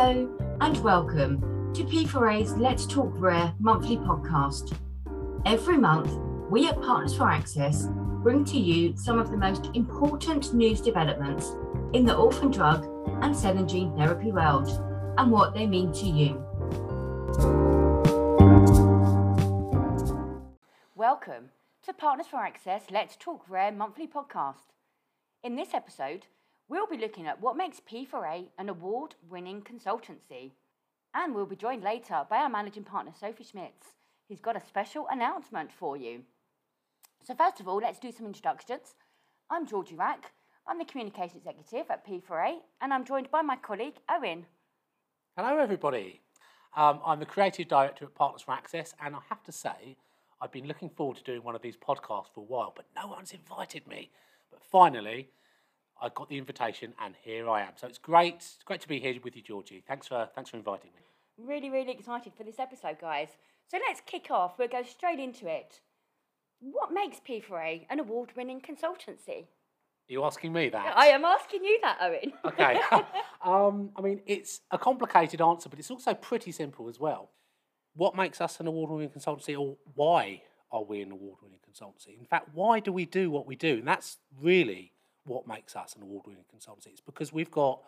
Hello and welcome to P4A's Let's Talk Rare monthly podcast. Every month, we at Partners for Access bring to you some of the most important news developments in the orphan drug and cell and gene therapy world and what they mean to you. Welcome to Partners for Access Let's Talk Rare monthly podcast. In this episode, we'll be looking at what makes P4A an award winning consultancy. And we'll be joined later by our managing partner, Sophie Schmitz, who's got a special announcement for you. So, first of all, let's do some introductions. I'm Georgie Rack, I'm the Communication Executive at P4A, and I'm joined by my colleague, Owen. Hello, everybody. Um, I'm the Creative Director at Partners for Access, and I have to say, I've been looking forward to doing one of these podcasts for a while, but no one's invited me. But finally, I got the invitation, and here I am. So it's great, it's great to be here with you, Georgie. Thanks for thanks for inviting me. Really, really excited for this episode, guys. So let's kick off. We'll go straight into it. What makes P4A an award winning consultancy? Are you asking me that? I am asking you that, Owen. Okay. um, I mean, it's a complicated answer, but it's also pretty simple as well. What makes us an award winning consultancy, or why are we an award winning consultancy? In fact, why do we do what we do? And that's really what makes us an award winning consultancy. It's because we've got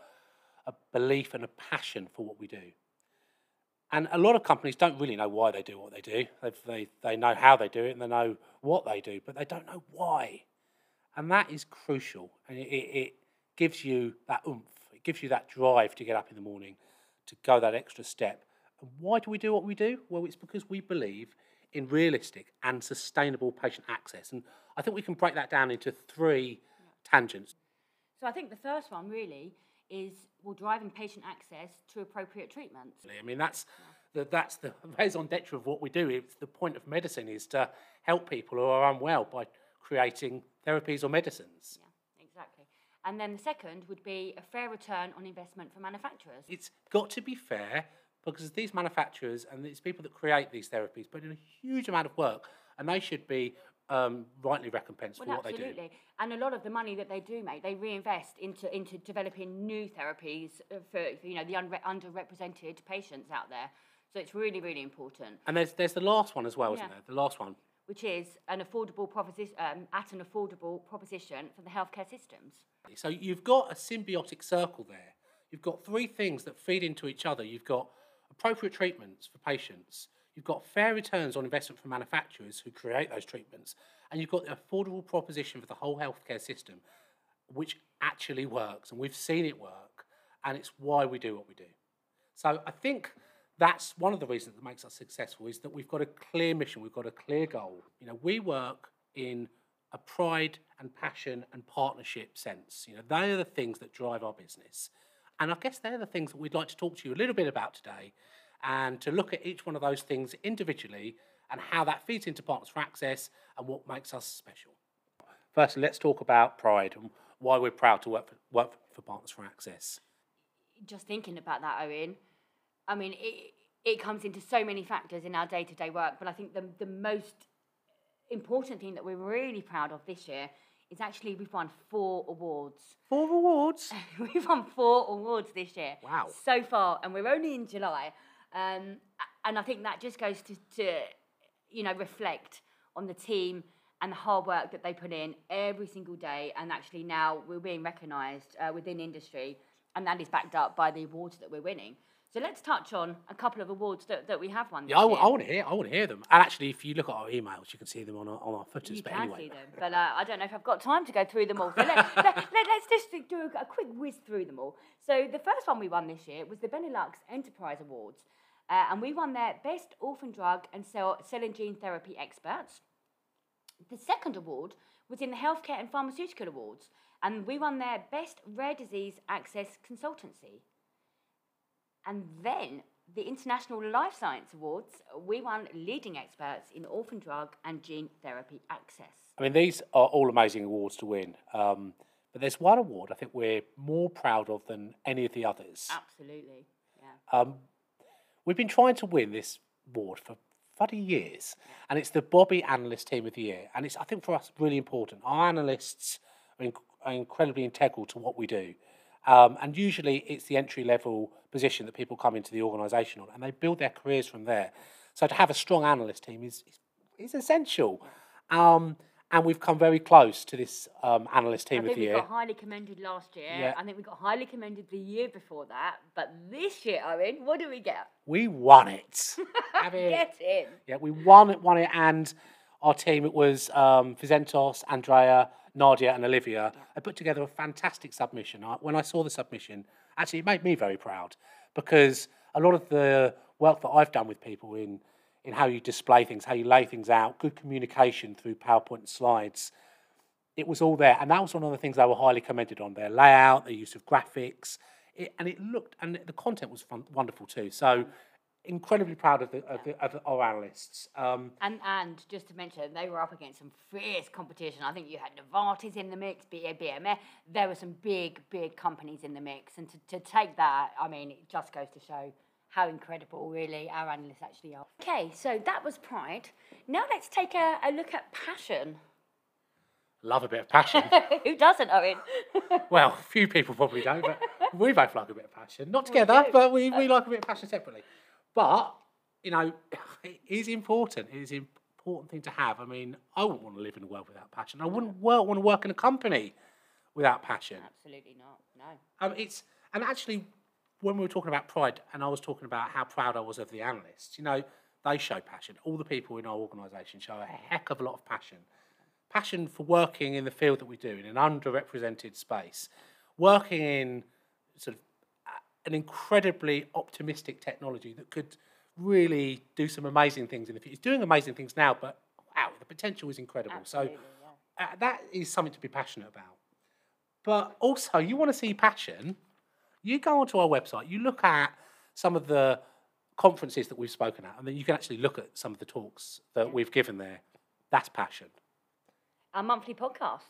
a belief and a passion for what we do. And a lot of companies don't really know why they do what they do. They, they, they know how they do it and they know what they do, but they don't know why. And that is crucial. And it, it, it gives you that oomph, it gives you that drive to get up in the morning, to go that extra step. And why do we do what we do? Well, it's because we believe in realistic and sustainable patient access. And I think we can break that down into three tangents. So I think the first one really is well driving patient access to appropriate treatments. I mean, that's the, that's the raison d'etre of what we do. It's the point of medicine is to help people who are unwell by creating therapies or medicines. Yeah, exactly. And then the second would be a fair return on investment for manufacturers. It's got to be fair because these manufacturers and these people that create these therapies put in a huge amount of work and they should be um, rightly recompensed Well, for what absolutely. they do. And a lot of the money that they do make, they reinvest into into developing new therapies uh, for you know the unre- underrepresented patients out there. So it's really really important. And there's there's the last one as well, isn't there? The last one. which is an affordable proposition um, at an affordable proposition for the healthcare systems. So you've got a symbiotic circle there. You've got three things that feed into each other. You've got appropriate treatments for patients. You've got fair returns on investment for manufacturers who create those treatments. And you've got the affordable proposition for the whole healthcare system, which actually works. And we've seen it work. And it's why we do what we do. So I think that's one of the reasons that makes us successful is that we've got a clear mission, we've got a clear goal. You know, we work in a pride and passion and partnership sense. You know, they are the things that drive our business. And I guess they're the things that we'd like to talk to you a little bit about today and to look at each one of those things individually and how that feeds into Partners for Access and what makes us special. First, let's talk about pride and why we're proud to work for, work for Partners for Access. Just thinking about that, Owen, I mean, it, it comes into so many factors in our day to day work, but I think the, the most important thing that we're really proud of this year is actually we've won four awards. Four awards. we've won four awards this year. Wow. So far, and we're only in July. Um, and I think that just goes to, to, you know, reflect on the team and the hard work that they put in every single day. And actually now we're being recognised uh, within industry, and that is backed up by the awards that we're winning. So let's touch on a couple of awards that, that we have won. This Yeah, I, year. want to hear. I want to hear them. And actually, if you look at our emails, you can see them on our, on our footers. You but can anyway, see them, but uh, I don't know if I've got time to go through them all. So let, let, let, us just do a, a quick whiz through them all. So the first one we won this year was the Benelux Enterprise Awards, uh, and we won their Best Orphan Drug and Cell, Cell and Gene Therapy Experts. The second award was in the Healthcare and Pharmaceutical Awards, and we won their Best Rare Disease Access Consultancy. And then the International Life Science Awards, we won leading experts in orphan drug and gene therapy access. I mean, these are all amazing awards to win. Um, but there's one award I think we're more proud of than any of the others. Absolutely. Yeah. Um, we've been trying to win this award for bloody years, and it's the Bobby Analyst Team of the Year. And it's, I think, for us, really important. Our analysts are, are incredibly integral to what we do. Um, and usually it's the entry level position that people come into the organisation on and they build their careers from there. So to have a strong analyst team is, is, is essential. Um, and we've come very close to this um, analyst team I of think the we year. got highly commended last year. Yeah. I think we got highly commended the year before that. But this year, Owen, what do we get? We won it. Have it. Get in. Yeah, we won it, won it, and our team it was um, Vizentos, Andrea, Nadia, and Olivia. I put together a fantastic submission. I, when I saw the submission, actually, it made me very proud because a lot of the work that I've done with people in in how you display things, how you lay things out, good communication through PowerPoint and slides. It was all there, and that was one of the things they were highly commended on. Their layout, their use of graphics, it, and it looked, and the content was fun, wonderful too. So, incredibly proud of, the, of, the, of our analysts. Um, And and just to mention, they were up against some fierce competition. I think you had Novartis in the mix, B- BMS. There were some big, big companies in the mix, and to, to take that, I mean, it just goes to show how incredible, really, our analysts actually are. Okay, so that was pride. Now let's take a, a look at passion. love a bit of passion. Who doesn't, Owen? Well, few people probably don't, but we both like a bit of passion. Not together, do. but we, we like a bit of passion separately. But, you know, it is important. It is an important thing to have. I mean, I wouldn't want to live in a world without passion. I wouldn't work, want to work in a company without passion. Absolutely not. No. Um, it's and actually, when we were talking about pride, and I was talking about how proud I was of the analysts, you know, they show passion. All the people in our organisation show a heck of a lot of passion. Passion for working in the field that we do in an underrepresented space, working in sort of an incredibly optimistic technology that could really do some amazing things in the future. It's doing amazing things now, but wow, the potential is incredible. Absolutely, so uh, that is something to be passionate about. But also, you want to see passion, you go onto our website, you look at some of the conferences that we've spoken at, and then you can actually look at some of the talks that we've given there. That's passion. our monthly podcast.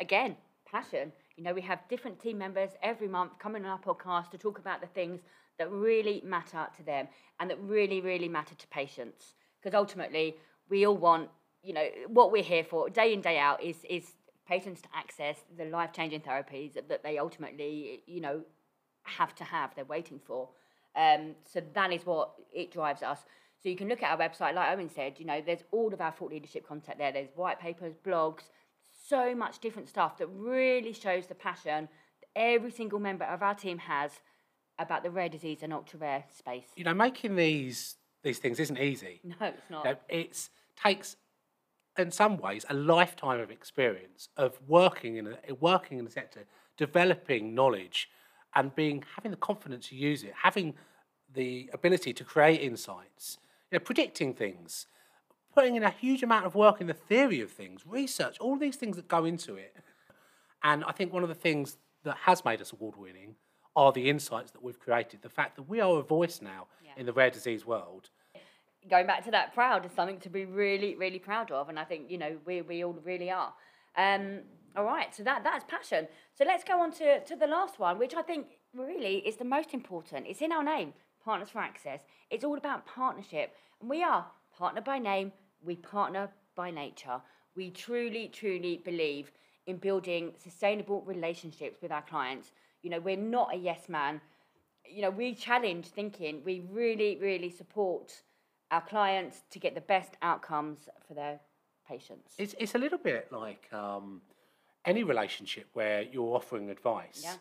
Again, passion. You know, we have different team members every month coming on our podcast to talk about the things that really matter to them and that really, really matter to patients. Because ultimately, we all want, you know, what we're here for day in, day out is, is patients to access the life changing therapies that they ultimately, you know, have to have, they're waiting for. Um, so that is what it drives us. So you can look at our website, like Owen said, you know, there's all of our thought leadership content there. There's white papers, blogs, so much different stuff that really shows the passion that every single member of our team has about the rare disease and ultra rare space. You know, making these these things isn't easy. No, it's not. You know, it's takes in some ways a lifetime of experience of working in a working in the sector, developing knowledge, and being having the confidence to use it, having the ability to create insights, you know, predicting things, putting in a huge amount of work in the theory of things, research, all these things that go into it. And I think one of the things that has made us award winning are the insights that we've created. The fact that we are a voice now Yeah. in the rare disease world. going back to that proud is something to be really really proud of and i think you know we, we all really are um, all right so that that's passion. So let's go on to, to the last one which i think really is the most important. It's in our name partners for access. It's all about partnership. And we are partner by name we partner by nature. We truly truly believe in building sustainable relationships with our clients. You know we're not a yes man. You know, we challenge thinking. We really, really support our clients to get the best outcomes for their patients. It's, it's a little bit like um, any relationship where you're offering advice. Yeah.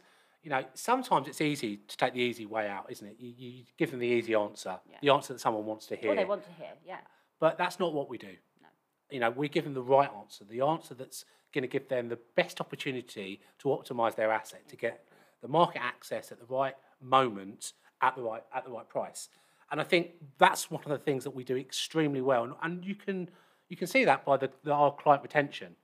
You know, sometimes it's easy to take the easy way out, isn't it? You, you give them the easy answer, Yeah. the answer that someone wants to hear. All they want to hear, yeah. But that's not what we do. No. You know, we give them the right answer, the answer that's going to give them the best opportunity to optimize their asset, to get the market access at the right moment at the right at the right price. And I think that's one of the things that we do extremely well, and, and you can you can see that by the, the our client retention.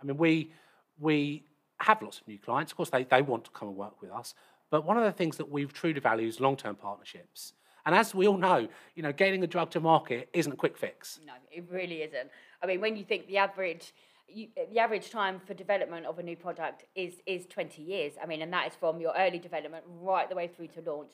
I mean, we we have lots of new clients. Of course, they, they want to come and work with us. But one of the things that we've truly value is long term partnerships. And as we all know, you know, getting a drug to market isn't a quick fix. No, it really isn't. I mean, when you think the average, you, the average time for development of a new product is is twenty years. I mean, and that is from your early development right the way through to launch.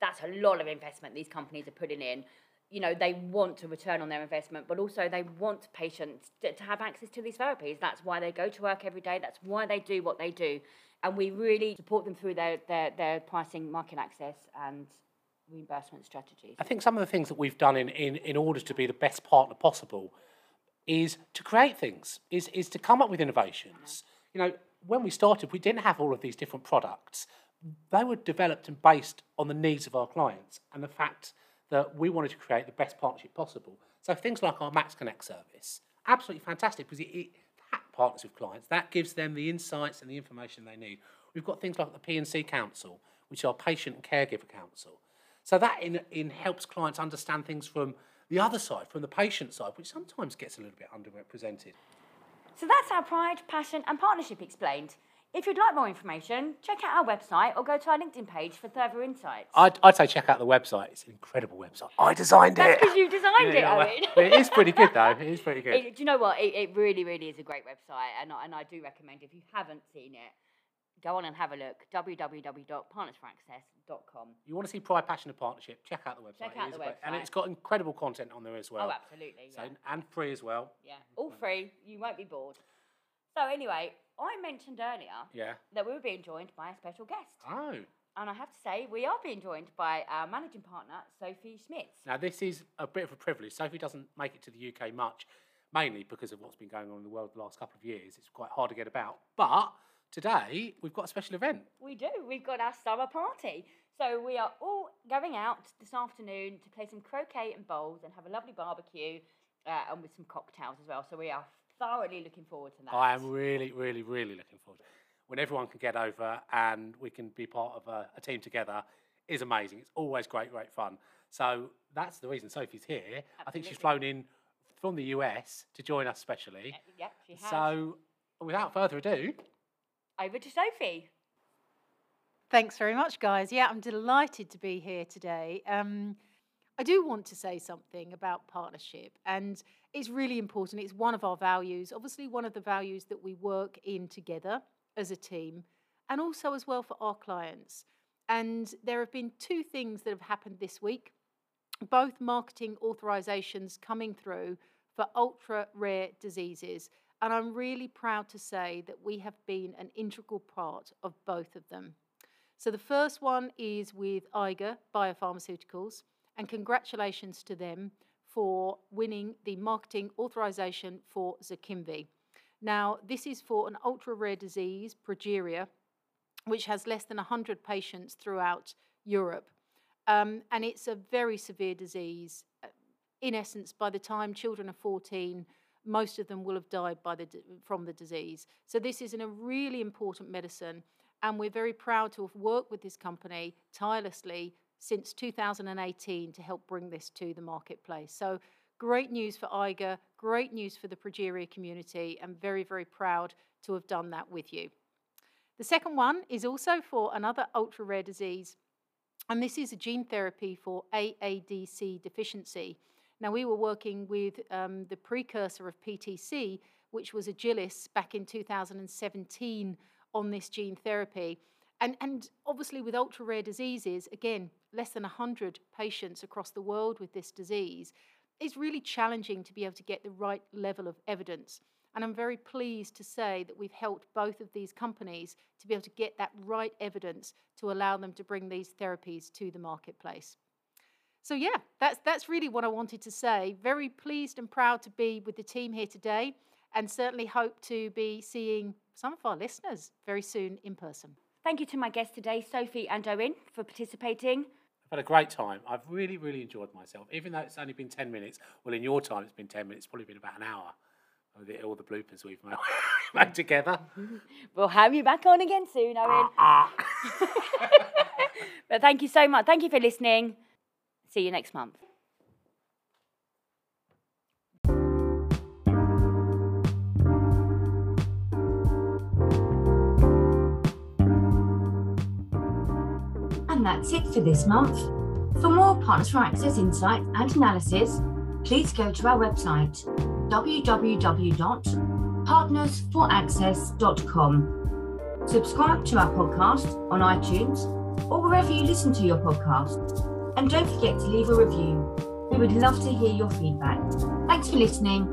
That's a lot of investment these companies are putting in. You know they want to return on their investment but also they want patients to, to have access to these therapies. That's why they go to work every day. That's why they do what they do. And we really support them through their, their, their pricing market access and reimbursement strategies. I think some of the things that we've done in, in, in order to be the best partner possible is to create things, is, is to come up with innovations. You know, when we started, we didn't have all of these different products. They were developed and based on the needs of our clients and the fact that we wanted to create the best partnership possible. So things like our Max Connect service, absolutely fantastic because it, it that partners with clients, that gives them the insights and the information they need. We've got things like the P&C Council, which are Patient and Caregiver Council. So that in, in helps clients understand things from the other side, from the patient side, which sometimes gets a little bit underrepresented. So that's our pride, passion, and partnership explained. If you'd like more information, check out our website or go to our LinkedIn page for further insights. I'd, I'd say check out the website. It's an incredible website. I designed That's it. because you designed it, Owen. it is pretty good though. It is pretty good. It- do you know what? It, it really, really is a great website, and I, and I do recommend if you haven't seen it, go on and have a look. www.partnersforaccess.com. You want to see Pride, Passion, and Partnership? Check out the website. Check out is the great. and website. it's got incredible content on there as well. Oh, absolutely. So Yeah. and free as well. yeah, all free. You won't be bored. So anyway, I mentioned earlier Yeah. that we were being joined by a special guest, Oh. and I have to say we are being joined by our managing partner, Sophie Schmitz. Now this is a bit of a privilege. Sophie doesn't make it to the UK much, mainly because of what's been going on in the world the last couple of years. It's quite hard to get about. But today we've got a special event. We do. We've got our summer party. So we are all going out this afternoon to play some croquet and bowls and have a lovely barbecue uh, and with some cocktails as well. So we are thoroughly looking forward to that. I am really, really, really looking forward. When everyone can get over and we can be part of a, a team together is amazing. It's always great, great fun. So that's the reason Sophie's here. I think she's flown in from the US to join us specially. Uh, Yep, she has. So without further ado, Over to Sophie. Thanks very much, guys. Yeah, I'm delighted to be here today. Um, I do want to say something about partnership, and it's really important. It's one of our values, obviously, one of the values that we work in together as a team, and also as well for our clients. And there have been two things that have happened this week both marketing authorizations coming through for ultra rare diseases. And I'm really proud to say that we have been an integral part of both of them. So the first one is with Eiger Biopharmaceuticals, and congratulations to them for winning the marketing authorization for Zokinvy. Now, this is for an ultra rare disease, progeria, which has less than 100 patients throughout Europe. Um, and it's a very severe disease. In essence, by the time children are 14, most of them will have died the, from the disease. So, this is a really important medicine, and we're very proud to have worked with this company tirelessly since 2018 to help bring this to the marketplace. So, great news for Eiger, great news for the progeria community, and very, very proud to have done that with you. The second one is also for another ultra rare disease, and this is a gene therapy for AADC deficiency. Now, we were working with um, the precursor of PTC, which was Agilis, back in 2017 on this gene therapy. And, and obviously, with ultra rare diseases, again, less than 100 patients across the world with this disease, it's really challenging to be able to get the right level of evidence. And I'm very pleased to say that we've helped both of these companies to be able to get that right evidence to allow them to bring these therapies to the marketplace. So yeah, that's that's really what I wanted to say. Very pleased and proud to be with the team here today and certainly hope to be seeing some of our listeners very soon in person. Thank you to my guests today, Sophie and Owen, for participating. I've had a great time. I've really, really enjoyed myself, even though it's only been 10 minutes. Well, in your time, it's been 10 minutes, it's probably been about an hour. with the- All the bloopers we've made, made together. We'll have you back on again soon, Owen. Ah. but thank you so much. Thank you for listening. See you next month. That's it for this month. For more Partners for Access insights and analysis, please go to our website www.partnersforaccess.com. Subscribe to our podcast on iTunes or wherever you listen to your podcast. And don't forget to leave a review. We would love to hear your feedback. Thanks for listening.